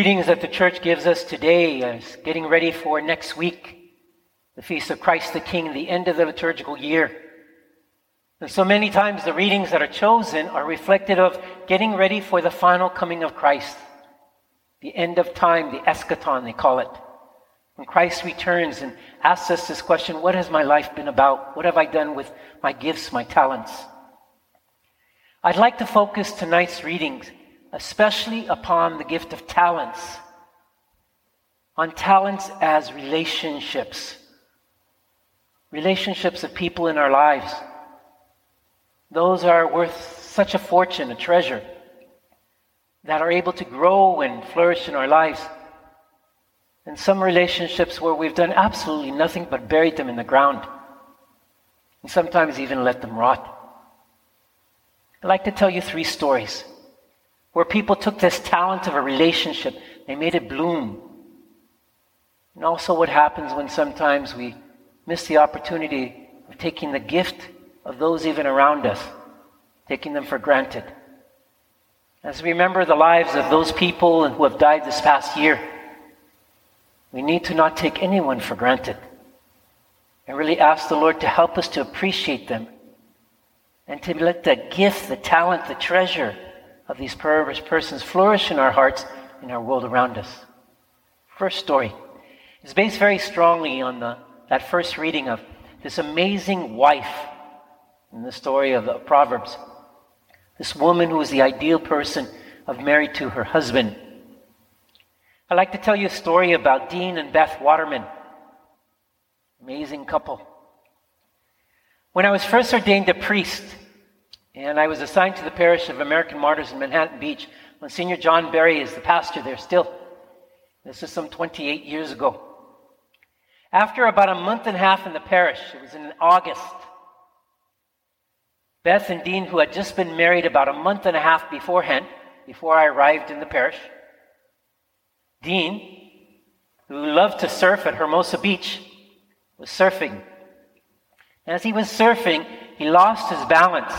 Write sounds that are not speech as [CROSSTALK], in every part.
Readings that the church gives us today is getting ready for next week, the Feast of Christ the King, the end of the liturgical year. And so many times the readings that are chosen are reflective of getting ready for the final coming of Christ, the end of time, the eschaton, they call it. When Christ returns and asks us this question What has my life been about? What have I done with my gifts, my talents? I'd like to focus tonight's readings especially upon the gift of talents, on talents as relationships, relationships of people in our lives. Those are worth such a fortune, a treasure, that are able to grow and flourish in our lives. And some relationships where we've done absolutely nothing but buried them in the ground, and sometimes even let them rot. I'd like to tell you three stories where people took this talent of a relationship, they made it bloom. And also, what happens when sometimes we miss the opportunity of taking the gift of those even around us, taking them for granted. As we remember the lives of those people who have died this past year, we need to not take anyone for granted and really ask the Lord to help us to appreciate them and to let the gift, the talent, the treasure, of these perverse persons flourish in our hearts, in our world around us. First story is based very strongly on the, that first reading of this amazing wife in the story of the Proverbs. This woman who was the ideal person of married to her husband. I'd like to tell you a story about Dean and Beth Waterman. Amazing couple. When I was first ordained a priest, and I was assigned to the parish of American Martyrs in Manhattan Beach. Monsignor John Berry is the pastor there still. This is some 28 years ago. After about a month and a half in the parish, it was in August, Beth and Dean, who had just been married about a month and a half beforehand, before I arrived in the parish, Dean, who loved to surf at Hermosa Beach, was surfing. As he was surfing, he lost his balance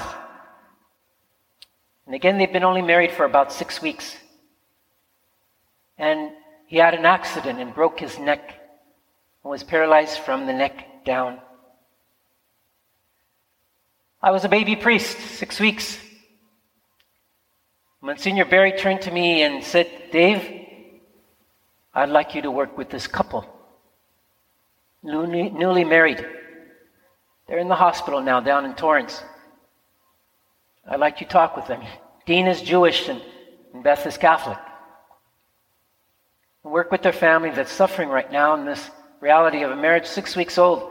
and again, they've been only married for about six weeks. And he had an accident and broke his neck and was paralyzed from the neck down. I was a baby priest, six weeks. Monsignor Barry turned to me and said, Dave, I'd like you to work with this couple, newly, newly married. They're in the hospital now down in Torrance. I'd like to talk with them. Dean is Jewish and, and Beth is Catholic. Work with their family that's suffering right now in this reality of a marriage six weeks old,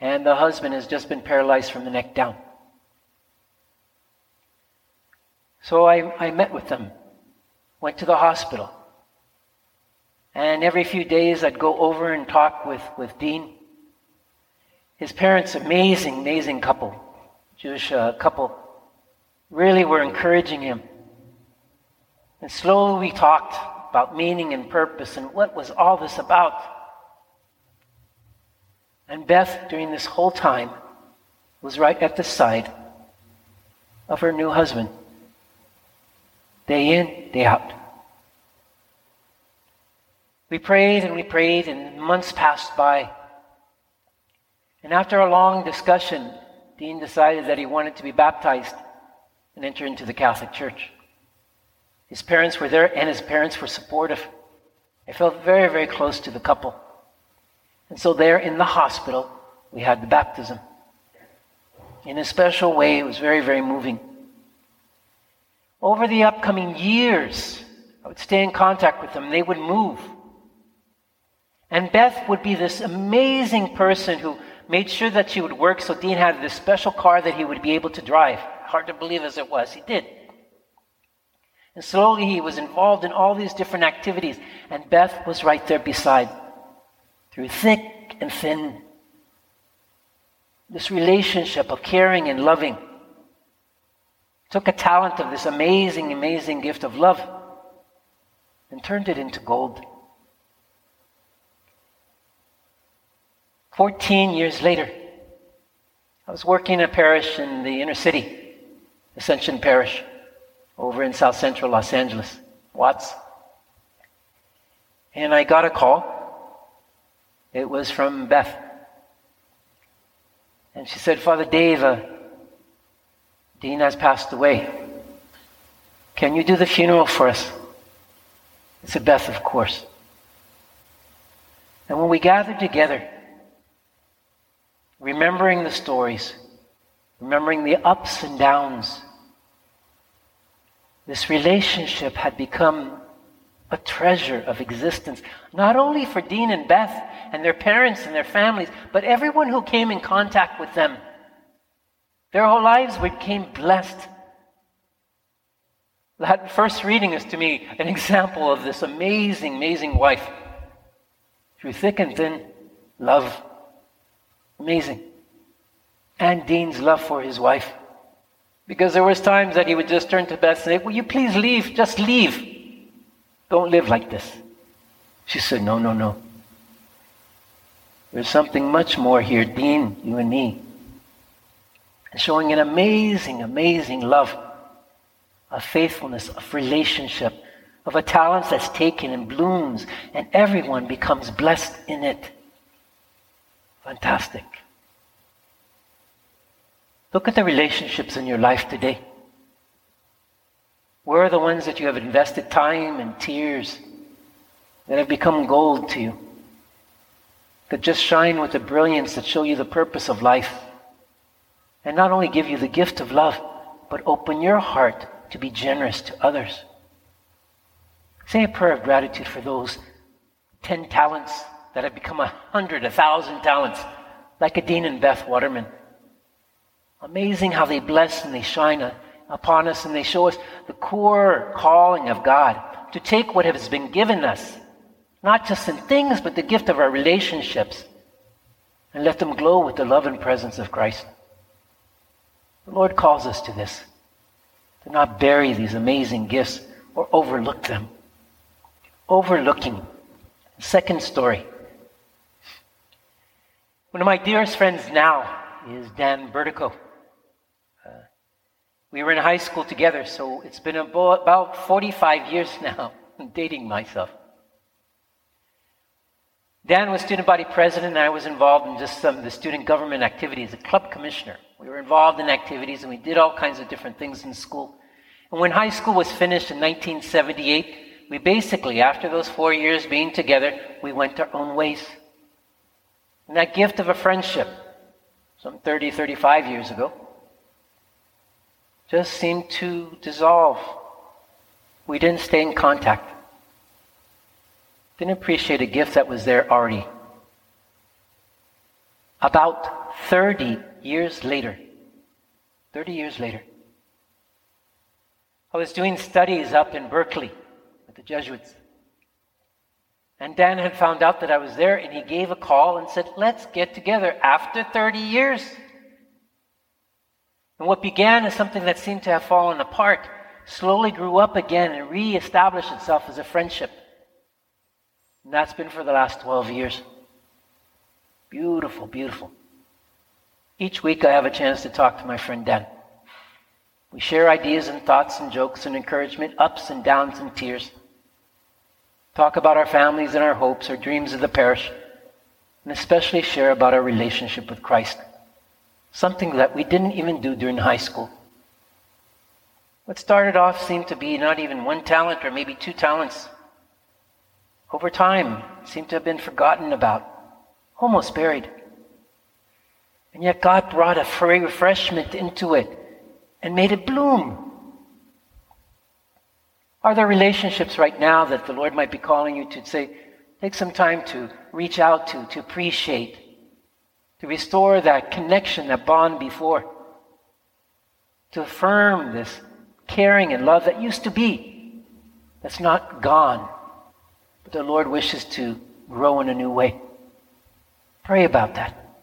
and the husband has just been paralyzed from the neck down. So I, I met with them, went to the hospital. And every few days I'd go over and talk with, with Dean. His parents, amazing, amazing couple, Jewish uh, couple really were encouraging him. And slowly we talked about meaning and purpose and what was all this about. And Beth, during this whole time, was right at the side of her new husband, day in, day out. We prayed and we prayed, and months passed by. And after a long discussion, Dean decided that he wanted to be baptized and enter into the Catholic Church. His parents were there, and his parents were supportive. I felt very, very close to the couple. And so, there in the hospital, we had the baptism. In a special way, it was very, very moving. Over the upcoming years, I would stay in contact with them. They would move. And Beth would be this amazing person who made sure that she would work. So Dean had this special car that he would be able to drive hard to believe as it was, he did. And slowly he was involved in all these different activities, and Beth was right there beside, through thick and thin. This relationship of caring and loving took a talent of this amazing, amazing gift of love and turned it into gold. 14 years later, I was working in a parish in the inner city. Ascension Parish over in south central Los Angeles, Watts. And I got a call. It was from Beth. And she said, Father Dave, uh, Dean has passed away. Can you do the funeral for us? I said, Beth, of course. And when we gathered together, remembering the stories, remembering the ups and downs, this relationship had become a treasure of existence, not only for Dean and Beth and their parents and their families, but everyone who came in contact with them. Their whole lives became blessed. That first reading is to me an example of this amazing, amazing wife. Through thick and thin, love. Amazing. And Dean's love for his wife. Because there was times that he would just turn to Beth and say, Will you please leave? Just leave. Don't live like this. She said, No, no, no. There's something much more here, Dean, you and me. Showing an amazing, amazing love, of faithfulness, of relationship, of a talent that's taken and blooms, and everyone becomes blessed in it. Fantastic. Look at the relationships in your life today. Where are the ones that you have invested time and tears that have become gold to you? That just shine with the brilliance that show you the purpose of life. And not only give you the gift of love, but open your heart to be generous to others. Say a prayer of gratitude for those 10 talents that have become a hundred, a thousand talents, like a Dean and Beth Waterman. Amazing how they bless and they shine upon us and they show us the core calling of God to take what has been given us, not just in things, but the gift of our relationships, and let them glow with the love and presence of Christ. The Lord calls us to this, to not bury these amazing gifts or overlook them. Overlooking. Second story. One of my dearest friends now is Dan Bertico. We were in high school together, so it's been about 45 years [LAUGHS] now. I'm dating myself. Dan was student body president, and I was involved in just some of the student government activities, a club commissioner. We were involved in activities, and we did all kinds of different things in school. And when high school was finished in 1978, we basically, after those four years being together, we went our own ways. And that gift of a friendship, some 30, 35 years ago, just seemed to dissolve. We didn't stay in contact. Didn't appreciate a gift that was there already. About 30 years later, 30 years later, I was doing studies up in Berkeley with the Jesuits. And Dan had found out that I was there, and he gave a call and said, Let's get together after 30 years. And what began as something that seemed to have fallen apart slowly grew up again and reestablished itself as a friendship. And that's been for the last 12 years. Beautiful, beautiful. Each week I have a chance to talk to my friend Dan. We share ideas and thoughts and jokes and encouragement, ups and downs and tears. Talk about our families and our hopes, our dreams of the parish, and especially share about our relationship with Christ. Something that we didn't even do during high school. What started off seemed to be not even one talent or maybe two talents. Over time, seemed to have been forgotten about, almost buried. And yet God brought a free refreshment into it and made it bloom. Are there relationships right now that the Lord might be calling you to say, take some time to reach out to, to appreciate, to restore that connection, that bond before, to affirm this caring and love that used to be, that's not gone, but the Lord wishes to grow in a new way. Pray about that.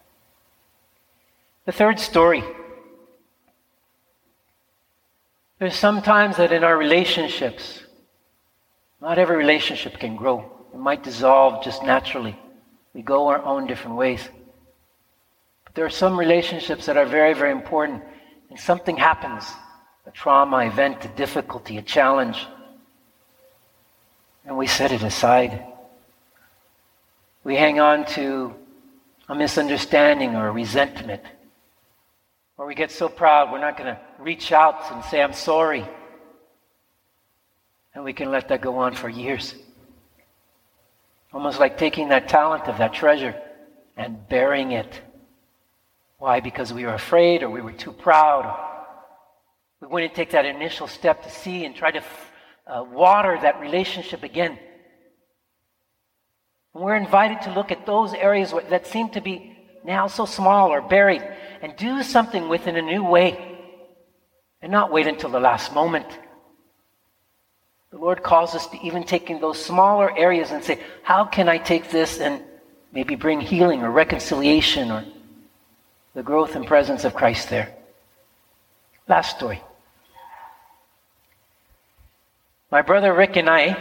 The third story. There's sometimes that in our relationships, not every relationship can grow. It might dissolve just naturally. We go our own different ways. There are some relationships that are very, very important, and something happens a trauma, event, a difficulty, a challenge and we set it aside. We hang on to a misunderstanding or a resentment. Or we get so proud we're not going to reach out and say, I'm sorry. And we can let that go on for years. Almost like taking that talent of that treasure and burying it. Why? Because we were afraid or we were too proud. We wouldn't take that initial step to see and try to uh, water that relationship again. And we're invited to look at those areas that seem to be now so small or buried and do something with in a new way and not wait until the last moment. The Lord calls us to even taking those smaller areas and say, how can I take this and maybe bring healing or reconciliation or the growth and presence of Christ there? Last story. My brother Rick and I,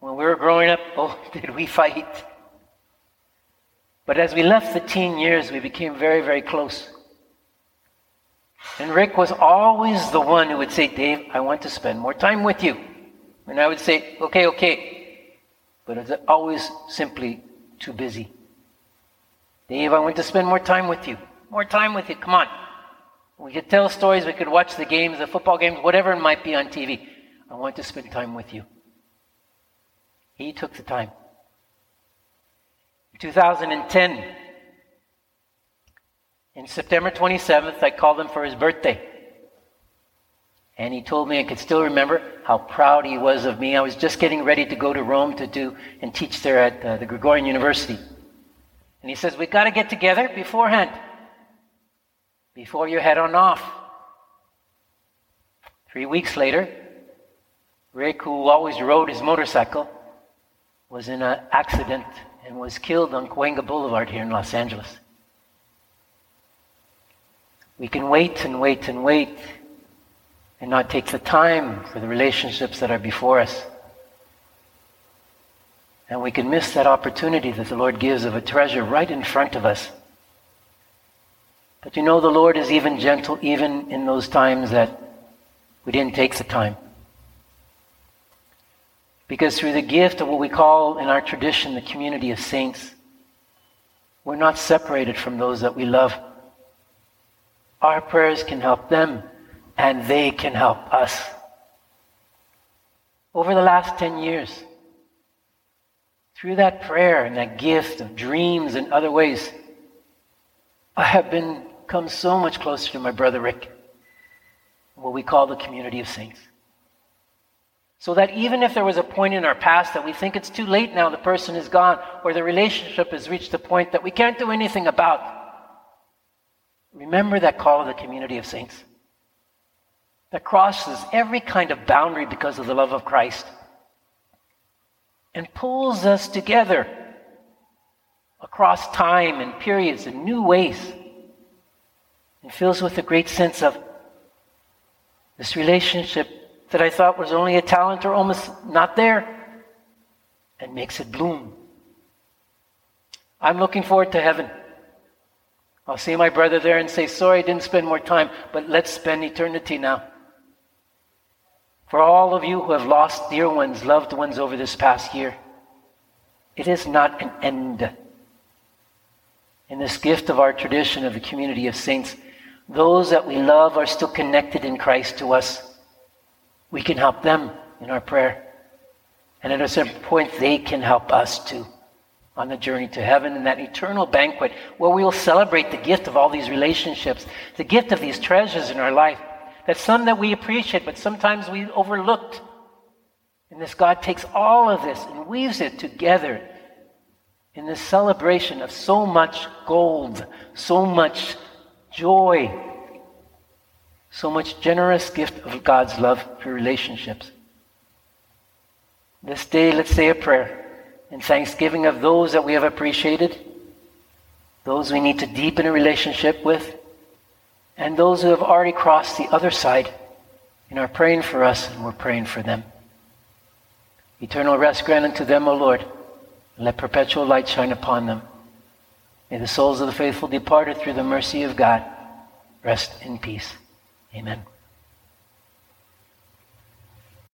when we were growing up, [LAUGHS] oh, did we fight? But as we left the teen years, we became very, very close. And Rick was always the one who would say, Dave, I want to spend more time with you. And I would say, okay, okay. But it's always simply too busy. Dave, I want to spend more time with you. More time with you. Come on. We could tell stories, we could watch the games, the football games, whatever it might be on TV. I want to spend time with you. He took the time. In 2010, in September 27th, I called him for his birthday. And he told me I could still remember how proud he was of me. I was just getting ready to go to Rome to do and teach there at uh, the Gregorian University. And he says, We've got to get together beforehand, before you head on off. Three weeks later, Rick, who always rode his motorcycle, was in an accident and was killed on Cahuenga Boulevard here in Los Angeles. We can wait and wait and wait and not take the time for the relationships that are before us. And we can miss that opportunity that the Lord gives of a treasure right in front of us. But you know, the Lord is even gentle, even in those times that we didn't take the time. Because through the gift of what we call in our tradition the community of saints, we're not separated from those that we love. Our prayers can help them, and they can help us. Over the last 10 years, through that prayer and that gift of dreams and other ways, I have been come so much closer to my brother Rick, what we call the community of saints. So that even if there was a point in our past that we think it's too late now, the person is gone, or the relationship has reached a point that we can't do anything about, remember that call of the community of saints that crosses every kind of boundary because of the love of Christ and pulls us together across time and periods in new ways and fills with a great sense of this relationship that I thought was only a talent or almost not there and makes it bloom. I'm looking forward to heaven. I'll see my brother there and say, Sorry, I didn't spend more time, but let's spend eternity now. For all of you who have lost dear ones, loved ones over this past year, it is not an end. In this gift of our tradition of the community of saints, those that we love are still connected in Christ to us we can help them in our prayer. And at a certain point, they can help us too on the journey to heaven and that eternal banquet where we will celebrate the gift of all these relationships, the gift of these treasures in our life. That some that we appreciate, but sometimes we overlooked. And this God takes all of this and weaves it together in this celebration of so much gold, so much joy, so much generous gift of God's love for relationships. This day, let's say a prayer in thanksgiving of those that we have appreciated, those we need to deepen a relationship with, and those who have already crossed the other side and are praying for us and we're praying for them. Eternal rest grant unto them, O Lord, let perpetual light shine upon them. May the souls of the faithful departed through the mercy of God rest in peace. Amen.